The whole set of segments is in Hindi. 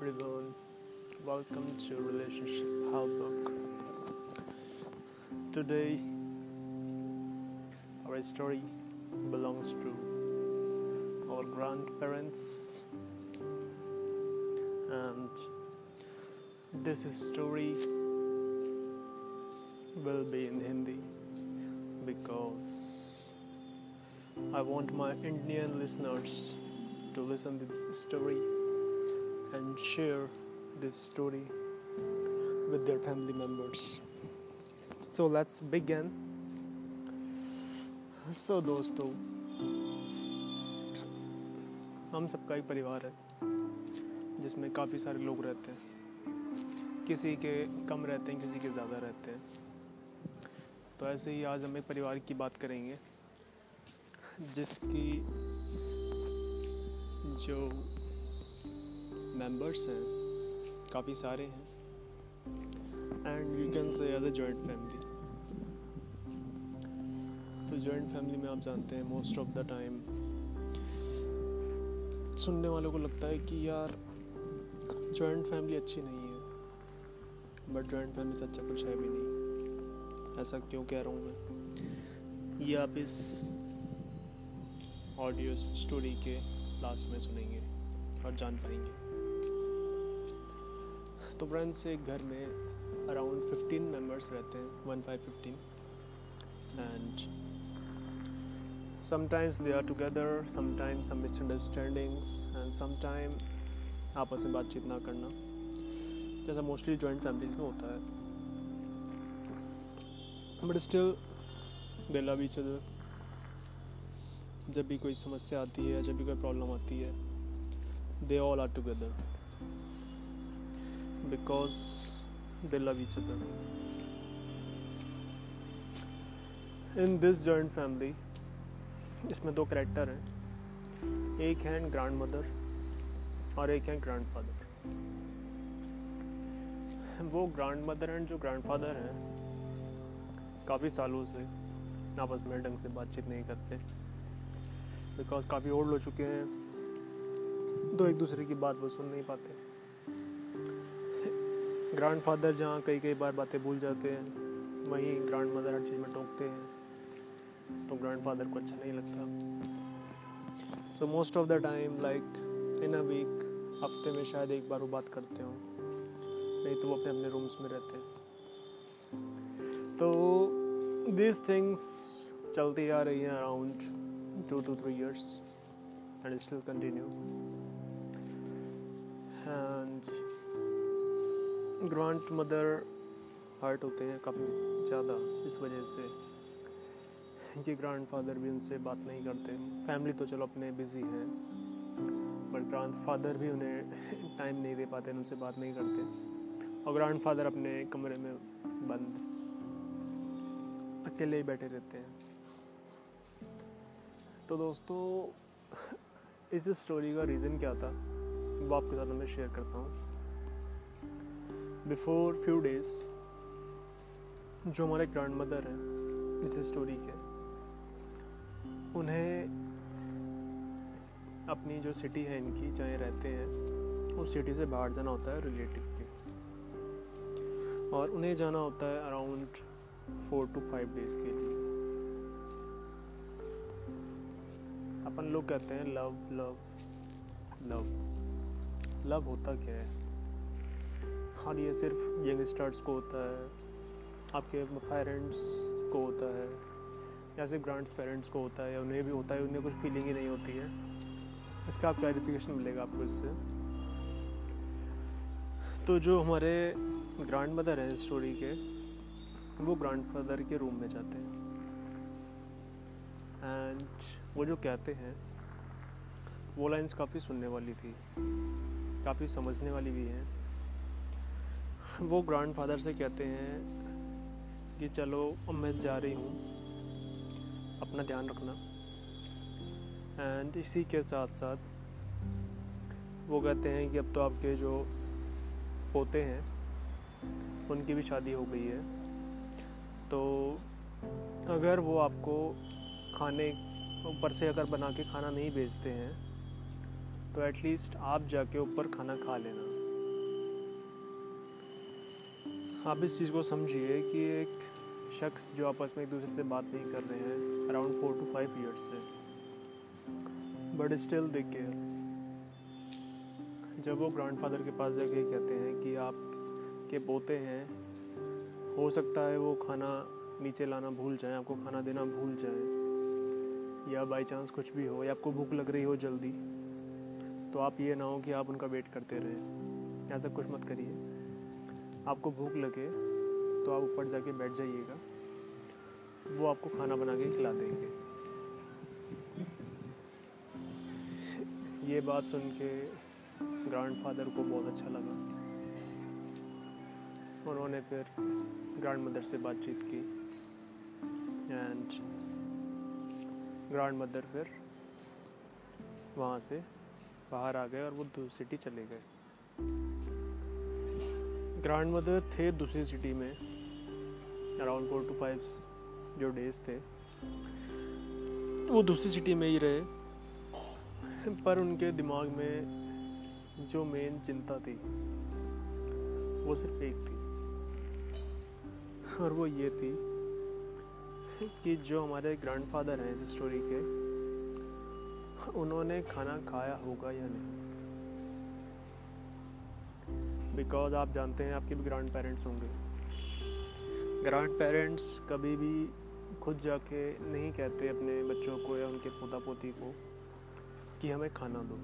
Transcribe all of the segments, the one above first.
everyone, welcome to Relationship Handbook. Today, our story belongs to our grandparents, and this story will be in Hindi because I want my Indian listeners to listen to this story and share this story with their family members. So, let's begin. So, दोस्तों, हम सबका एक परिवार है, जिसमें काफ़ी सारे लोग रहते हैं किसी के कम रहते हैं, किसी के ज़्यादा रहते हैं तो ऐसे ही आज हम एक परिवार की बात करेंगे, जिसकी जो मेंबर्स हैं, काफ़ी सारे हैं and you can say as a joint family तो जॉइंट फैमिली में आप जानते हैं मोस्ट ऑफ़ द टाइम सुनने वालों को लगता है कि यार जॉइंट फैमिली अच्छी नहीं है बट जॉइंट फैमिली से अच्छा कुछ है भी नहीं। ऐसा क्यों कह रहा हूँ मैं? ये आप इस ऑडियो स्टोरी के लास्ट में सुनेंगे और जान पाएँगे। तो फ्रेंड्स एक घर में अराउंड 15 मेंबर्स रहते हैं one five fifteen and sometimes they are together sometimes some misunderstandings and sometime आपस में बातचीत ना करना। जैसा मोस्टली जॉइंट फैमिलीज़ में होता है। But still they love each other जब भी कोई समस्या आती है जब भी कोई प्रॉब्लम आती है they all are together because they love each other in this joint family इसमें दो करेक्टर हैं। एक है ग्रैंड मदर और एक है ग्रैंड फादर वो ग्रैंड मदर एंड जो ग्रैंड फादर हैं, काफ़ी सालों से आपस में ढंग से बातचीत नहीं करते। बिकॉज़ काफ़ी ओल्ड हो चुके हैं तो एक दूसरे की बात वो सुन नहीं पाते। ग्रैंड फादर जहाँ कई कई बार बातें भूल जाते हैं, वहीं ग्रैंड मदर हर चीज़ में टोकते हैं तो ग्रैंड फादर को अच्छा नहीं लगता। So most of the time like in a week हफ़्ते में शायद एक बार वो बात करते हो, नहीं तो वो अपने अपने रूम्स में रहते हैं। तो दिस थिंग्स चलती आ रही हैं around two two three years and still continue and grand mother hurt होते हैं काफ़ी ज़्यादा, इस वजह से। ये ग्रांड फादर भी उनसे बात नहीं करते। फैमिली तो चलो अपने बिज़ी हैं बट ग्रांड फादर भी उन्हें टाइम नहीं दे पाते, उनसे बात नहीं करते। और ग्रांड फादर अपने कमरे में बंद, अकेले ही बैठे रहते हैं। तो दोस्तों, इस स्टोरी का रीज़न क्या था, वो आपके साथ मैं शेयर करता हूँ। बिफोर फ्यू डेज़ जो हमारे ग्रैंड मदर हैं, इस स्टोरी के, उन्हें अपनी जो सिटी है इनकी, जहाँ रहते हैं, उस सिटी से बाहर जाना होता है रिलेटिव के। और उन्हें जाना होता है around four to five days के लिए। अपन लोग कहते हैं लव लव लव लव होता क्या है? और ये सिर्फ़ यंगस्टर्स को होता है, आपके पेरेंट्स को होता है, या सिर्फ़ ग्रांड्स पेरेंट्स को होता है, या उन्हें भी होता है, उन्हें कुछ फीलिंग ही नहीं होती है। इसका आप क्लैरिफिकेशन मिलेगा आपको इससे। तो जो हमारे ग्रैंड मदर हैं स्टोरी के, वो ग्रैंड फादर के रूम में जाते हैं। एंड वो जो कहते हैं, वो लाइंस काफ़ी सुनने वाली थी, काफ़ी समझने वाली भी हैं। वो ग्रैंड फादर से कहते हैं कि चलो, अब मैं जा रही हूँ। अपना ध्यान रखना। एंड इसी के साथ साथ वो कहते हैं कि अब तो आपके जो पोते हैं, उनकी भी शादी हो गई है। तो अगर वो आपको खाने, ऊपर से अगर बना के खाना नहीं भेजते हैं तो एटलीस्ट आप जाके ऊपर खाना खा लेना। आप इस चीज़ को समझिए कि एक शख्स जो आपस में एक दूसरे से बात नहीं कर रहे हैं around four to five years से। बट स्टिल देख के जब वो ग्रैंडफादर के पास जाके कहते हैं कि आप के पोते हैं, हो सकता है वो खाना नीचे लाना भूल जाए, आपको खाना देना भूल जाए, या बाई चांस कुछ भी हो, या आपको भूख लग रही हो जल्दी तो आप ये ना हो कि आप उनका वेट करते रहें। ऐसा कुछ मत करिए। आपको भूख लगे तो आप ऊपर जाके बैठ जाइएगा। वो आपको खाना बना के खिला देंगे। ये बात सुन के ग्रैंडफादर को बहुत अच्छा लगा। उन्होंने फिर ग्रैंड मदर से बातचीत की। एंड ग्रैंड मदर फिर वहाँ से बाहर आ गए और वो दूसरी सिटी चले गए। ग्रैंड मदर थे दूसरी सिटी में अराउंड फोर टू फाइव जो डेज़ थे। वो दूसरी सिटी में ही रहे, पर उनके दिमाग में जो मेन चिंता थी, वो सिर्फ़ एक थी। और वो ये थी कि जो हमारे ग्रैंडफादर हैं इस स्टोरी के, उन्होंने खाना खाया होगा या नहीं। बिकॉज़ आप जानते हैं, आपके भी ग्रैंड पेरेंट्स होंगे। ग्रैंड पेरेंट्स कभी भी खुद जाके नहीं कहते अपने बच्चों को या उनके पोता पोती को कि हमें खाना दो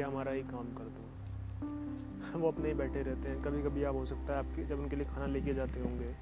या हमारा ही काम कर दो। वो अपने ही बैठे रहते हैं। कभी कभी आप हो सकता है आपके, जब उनके लिए खाना लेके जाते होंगे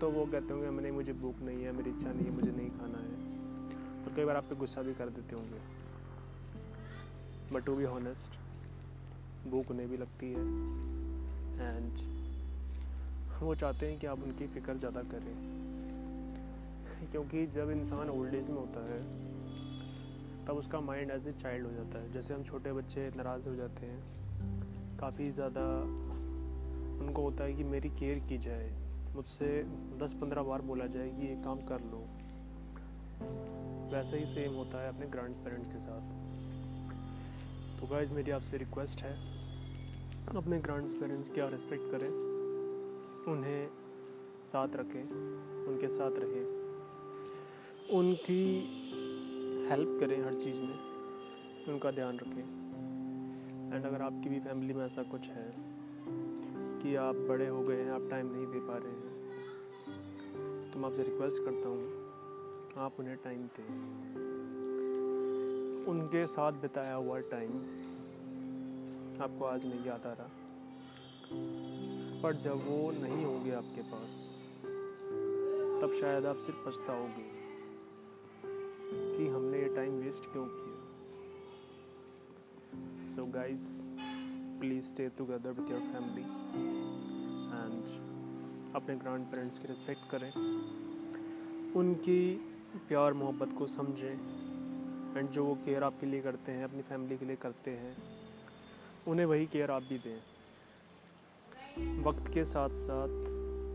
तो वो कहते होंगे मैंने मुझे भूख नहीं है, मेरी इच्छा नहीं है, मुझे नहीं खाना है। और कई बार आप पे गुस्सा भी कर देते होंगे। बट टू बी हॉनेस्ट भूख उन्हें भी लगती है। एंड वो चाहते हैं कि आप उनकी फ़िक्र ज़्यादा करें। क्योंकि जब इंसान ओल्ड एज में होता है, तब उसका माइंड एज ए चाइल्ड हो जाता है। जैसे हम छोटे बच्चे नाराज़ हो जाते हैं, काफ़ी ज़्यादा उनको होता है कि मेरी केयर की जाए। मुझसे दस पंद्रह बार बोला जाए कि ये काम कर लो। वैसे ही सेम होता है अपने ग्रैंड पेरेंट्स के साथ। तो गाइज़ मेरी आपसे रिक्वेस्ट है, अपने ग्रैंड पेरेंट्स की रिस्पेक्ट करें। उन्हें साथ रखें, उनके साथ रहें। उनकी हेल्प करें हर चीज़ में, उनका ध्यान रखें। एंड अगर आपकी भी फैमिली में ऐसा कुछ है कि आप बड़े हो गए हैं, आप टाइम नहीं दे पा रहे हैं तो मैं आपसे रिक्वेस्ट करता हूँ, आप उन्हें टाइम दें। उनके साथ बिताया हुआ टाइम आपको आज नहीं याद आ रहा। पर जब वो नहीं होंगे आपके पास, तब शायद आप सिर्फ़ पछताओगे कि हमने ये टाइम वेस्ट क्यों किया। So guys please stay together with your family and अपने ग्रैंड पेरेंट्स की रिस्पेक्ट करें। उनकी प्यार मोहब्बत को समझें। एंड जो वो केयर आपके लिए करते हैं, अपनी फैमिली के लिए करते हैं, उन्हें वही केयर आप भी दें। वक्त के साथ साथ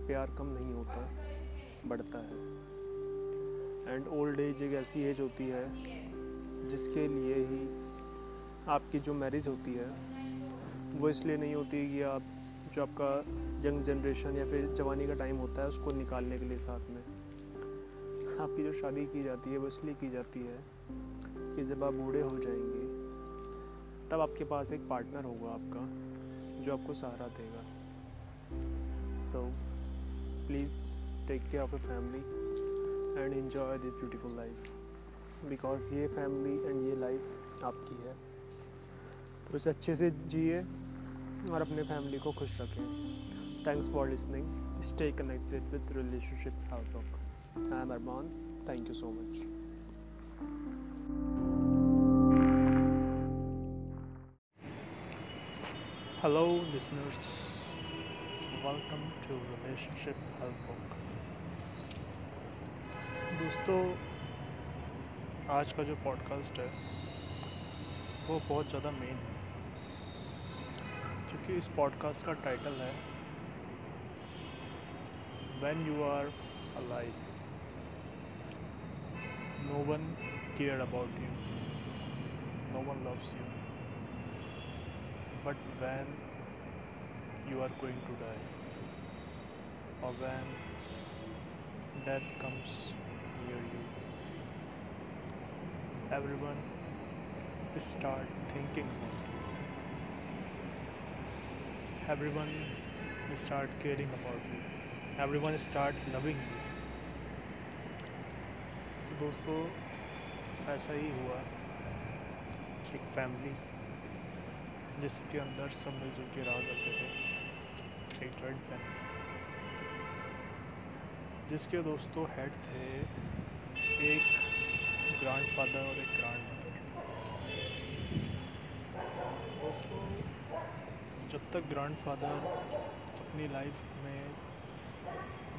प्यार कम नहीं होता, बढ़ता है। एंड ओल्ड एज एक ऐसी एज होती है, जिसके लिए ही आपकी जो मैरिज होती है, वो इसलिए नहीं होती कि आप, जो आपका यंग जनरेशन या फिर जवानी का टाइम होता है, उसको निकालने के लिए साथ में। आपकी जो शादी की जाती है, वो इसलिए की जाती है कि जब आप बूढ़े हो जाएँगे, तब आपके पास एक पार्टनर होगा आपका, जो आपको सहारा देगा। So please take care of a family and enjoy this beautiful life because ये फैमिली एंड ये लाइफ आपकी है। तो इसे अच्छे से जिए और अपने फैमिली को खुश रखें। Thanks for listening stay connected with relationship outlook I am Arman thank you so much Hello, listeners. Welcome to Relationship Help Book. दोस्तों आज का जो पॉडकास्ट है वो बहुत ज़्यादा मेन है क्योंकि इस पॉडकास्ट का टाइटल है When you are alive no one cared about you no one loves you but when you are going to die or when death comes near you. Everyone start thinking about you. Everyone start caring about you. Everyone start loving you. तो दोस्तों ऐसा ही हुआ एक फैमिली जिसके अंदर सब मिलजुल के रहा करते थे। एक जॉइंट फैमिली जिसके दोस्तों हेड थे एक ग्रैंडफादर और एक ग्रैंड मदर दोस्तों, जब तक ग्रैंडफादर अपनी लाइफ में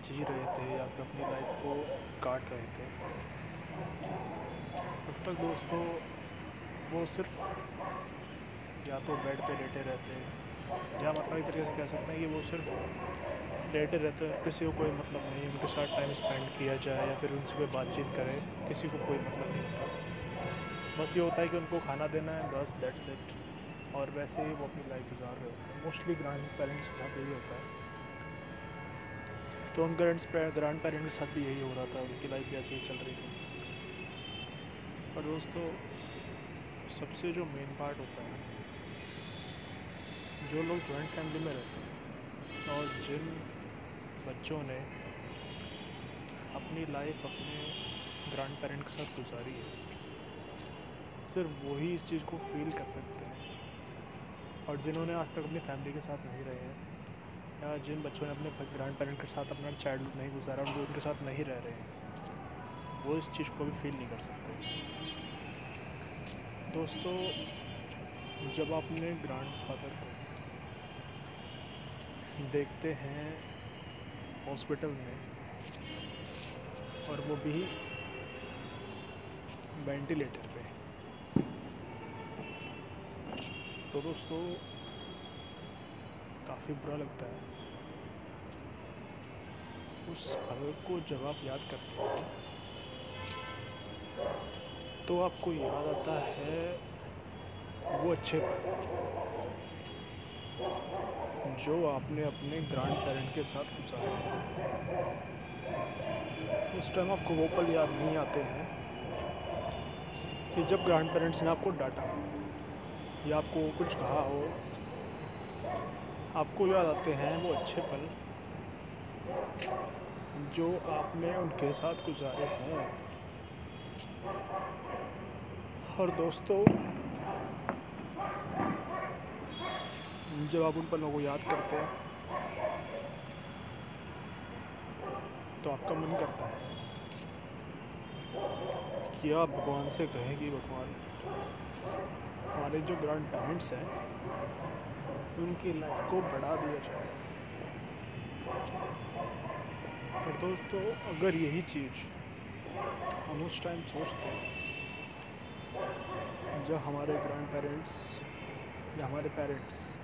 जी रहे थे या फिर अपनी लाइफ को काट रहे थे, तब तक दोस्तों वो सिर्फ़ या तो बेड पे लेटे रहते हैं। या मतलब एक तरीके से कह सकते हैं कि वो सिर्फ़ लेटे रहते हैं। किसी को कोई मतलब नहीं उनके साथ टाइम स्पेंड किया जाए या फिर उनसे कोई बातचीत करें, किसी को कोई मतलब नहीं होता। बस ये होता है कि उनको खाना देना है, बस दैट्स इट और वैसे ही वो अपनी लाइफ गुजार रहे होते हैं। मोस्टली ग्रैंड पेरेंट्स के साथ यही होता है। तो उन ग्रैंड ग्रैंड पेरेंट के साथ भी यही हो रहा था। उनकी लाइफ ऐसे ही चल रही थी। पर दोस्तों, सबसे जो मेन पार्ट होता है जो लोग जॉइंट फैमिली में रहते हैं और जिन बच्चों ने अपनी लाइफ अपने ग्रैंड पेरेंट के साथ गुजारी है, सिर्फ़ वही इस चीज़ को फील कर सकते हैं। और जिन्होंने आज तक अपनी फैमिली के साथ नहीं रहे हैं, या जिन बच्चों ने अपने ग्रैंड पेरेंट के साथ अपना चाइल्डहुड नहीं गुजारा और जो उनके साथ नहीं रह रहे हैं, वो इस चीज़ को भी फील नहीं कर सकते। दोस्तों, जब अपने ग्रैंड फादर को देखते हैं हॉस्पिटल में। और वो भी वेंटिलेटर पे। तो दोस्तों, काफ़ी बुरा लगता है। उस पल को जब आप याद करते हैं तो आपको याद आता है वो अच्छे जो आपने अपने ग्रैंड पेरेंट के साथ गुजारे हैं। उस टाइम आपको वो पल याद नहीं आते हैं कि जब ग्रैंड पेरेंट्स ने आपको डांटा या आपको कुछ कहा हो, आपको याद आते हैं वो अच्छे पल जो आपने उनके साथ गुजारे हैं। और दोस्तों जब आप उन पलों को याद करते हैं तो आपका मन करता है कि आप भगवान से कहें कि भगवान, हमारे जो ग्रैंड पेरेंट्स हैं, उनकी लाइफ को बढ़ा दिया जाए। और दोस्तों, अगर यही चीज़ हम उस टाइम सोचते हैं, जब हमारे ग्रैंड पेरेंट्स या हमारे पेरेंट्स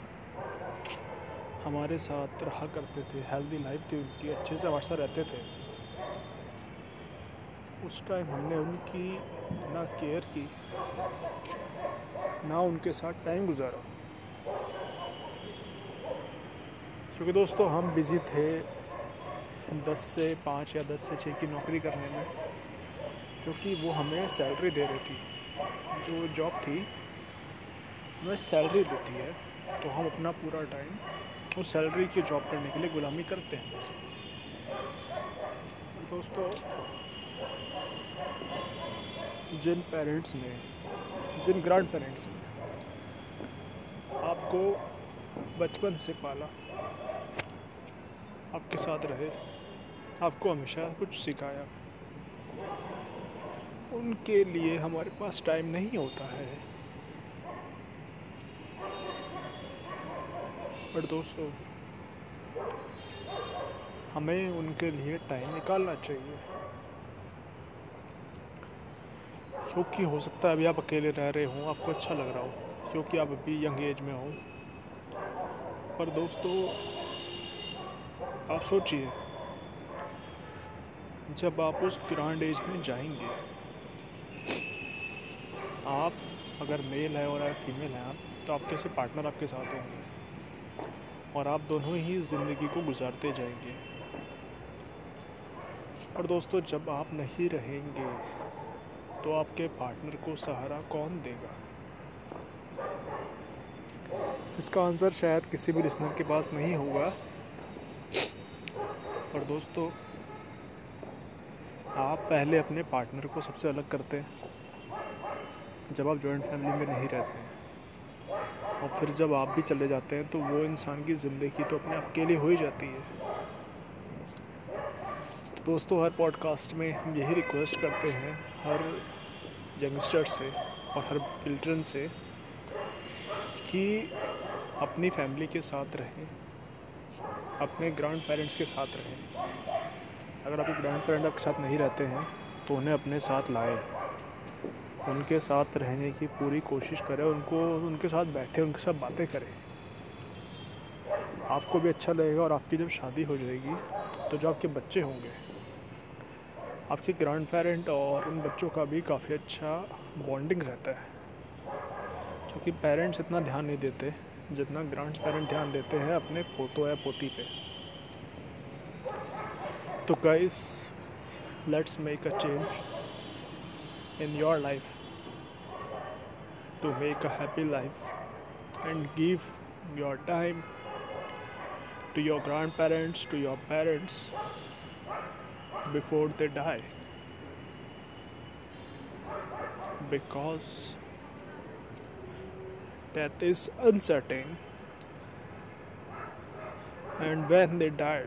हमारे साथ रहा करते थे हेल्दी लाइफ थी उनकी, अच्छे से हमारे साथ रहते थे। उस टाइम हमने उनकी ना केयर की, ना उनके साथ टाइम गुजारा। क्योंकि दोस्तों, हम बिज़ी थे दस से पाँच या दस से छः की नौकरी करने में, क्योंकि वो हमें सैलरी दे रही थी। जो जॉब थी, हमें सैलरी देती है। तो हम अपना पूरा टाइम उस सैलरी की जॉब करने के लिए गुलामी करते हैं। दोस्तों, जिन पेरेंट्स ने, जिन ग्रैंड पेरेंट्स ने आपको बचपन से पाला, आपके साथ रहे, आपको हमेशा कुछ सिखाया, उनके लिए हमारे पास टाइम नहीं होता है। पर दोस्तों, हमें उनके लिए टाइम निकालना चाहिए। क्योंकि हो सकता है अभी आप अकेले रह रहे हों, आपको अच्छा लग रहा हो, क्योंकि आप अभी यंग एज में हो। पर दोस्तों, आप सोचिए, जब आप उस ग्रांड एज में जाएँगे, आप अगर मेल है और फीमेल हैं, आप तो आपके से पार्टनर आपके साथ होंगे? और आप दोनों ही ज़िंदगी को गुजारते जाएँगे। और दोस्तों, जब आप नहीं रहेंगे तो आपके पार्टनर को सहारा कौन देगा? इसका आंसर शायद किसी भी लिसनर के पास नहीं होगा। और दोस्तों, आप पहले अपने पार्टनर को सबसे अलग करते हैं, जब आप जॉइंट फैमिली में नहीं रहते हैं। और फिर जब आप भी चले जाते हैं तो वो इंसान की ज़िंदगी तो अपने आप के लिए हो ही जाती है। तो दोस्तों, हर पॉडकास्ट में हम यही रिक्वेस्ट करते हैं, हर यंगस्टर से और हर चिल्ड्रन से कि अपनी फैमिली के साथ रहें, अपने ग्रैंड पेरेंट्स के साथ रहें। अगर आपके ग्रैंड पेरेंट्स आपके साथ नहीं रहते हैं तो उन्हें अपने साथ लाएँ। उनके साथ रहने की पूरी कोशिश करें, उनको, उनके साथ बैठे, उनके साथ बातें करें। आपको भी अच्छा लगेगा और आपकी जब शादी हो जाएगी तो जो आपके बच्चे होंगे, आपके ग्रैंड पेरेंट और उन बच्चों का भी काफ़ी अच्छा बॉन्डिंग रहता है। क्योंकि पेरेंट्स इतना ध्यान नहीं देते, जितना ग्रांड पेरेंट ध्यान देते हैं अपने पोतो या पोती पे। तो guys let's make a change in your life to make a happy life and give your time to your grandparents, to your parents before they die. Because death is uncertain, and when they die,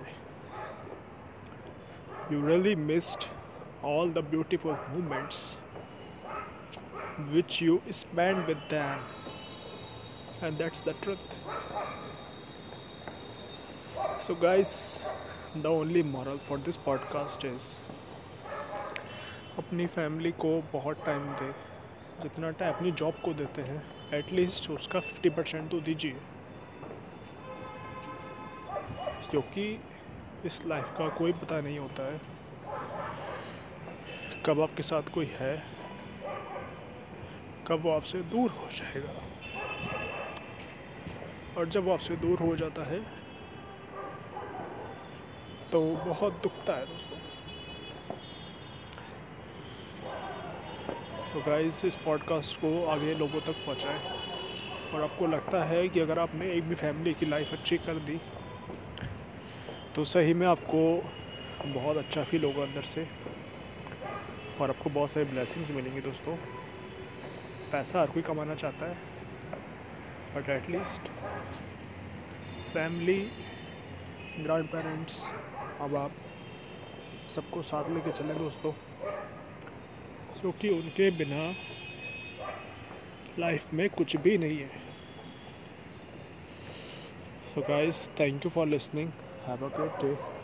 you really missed all the beautiful moments which you spent with them, and that's the truth. So, guys, the only moral for this podcast is अपनी फैमिली को बहुत टाइम दे। जितना टाइम अपनी जॉब को देते हैं एटलीस्ट उसका फिफ्टी परसेंट तो दीजिए। क्योंकि इस लाइफ का कोई पता नहीं होता है कब आपके साथ कोई है। कब वो आपसे दूर हो जाएगा। और जब वो आपसे दूर हो जाता है तो बहुत दुखता है दोस्तों। सो so गाइस इस पॉडकास्ट को आगे लोगों तक पहुंचाएँ। और आपको लगता है कि अगर आपने एक भी फैमिली की लाइफ अच्छी कर दी तो सही में आपको बहुत अच्छा फील होगा अंदर से। और आपको बहुत सारी ब्लेसिंग्स मिलेंगी दोस्तों। पैसा हर कोई कमाना चाहता है। But at least family grand parents अब आप सबको साथ लेके चलें दोस्तों। क्योंकि उनके बिना लाइफ में कुछ भी नहीं है। So guys thank you for listening have a great day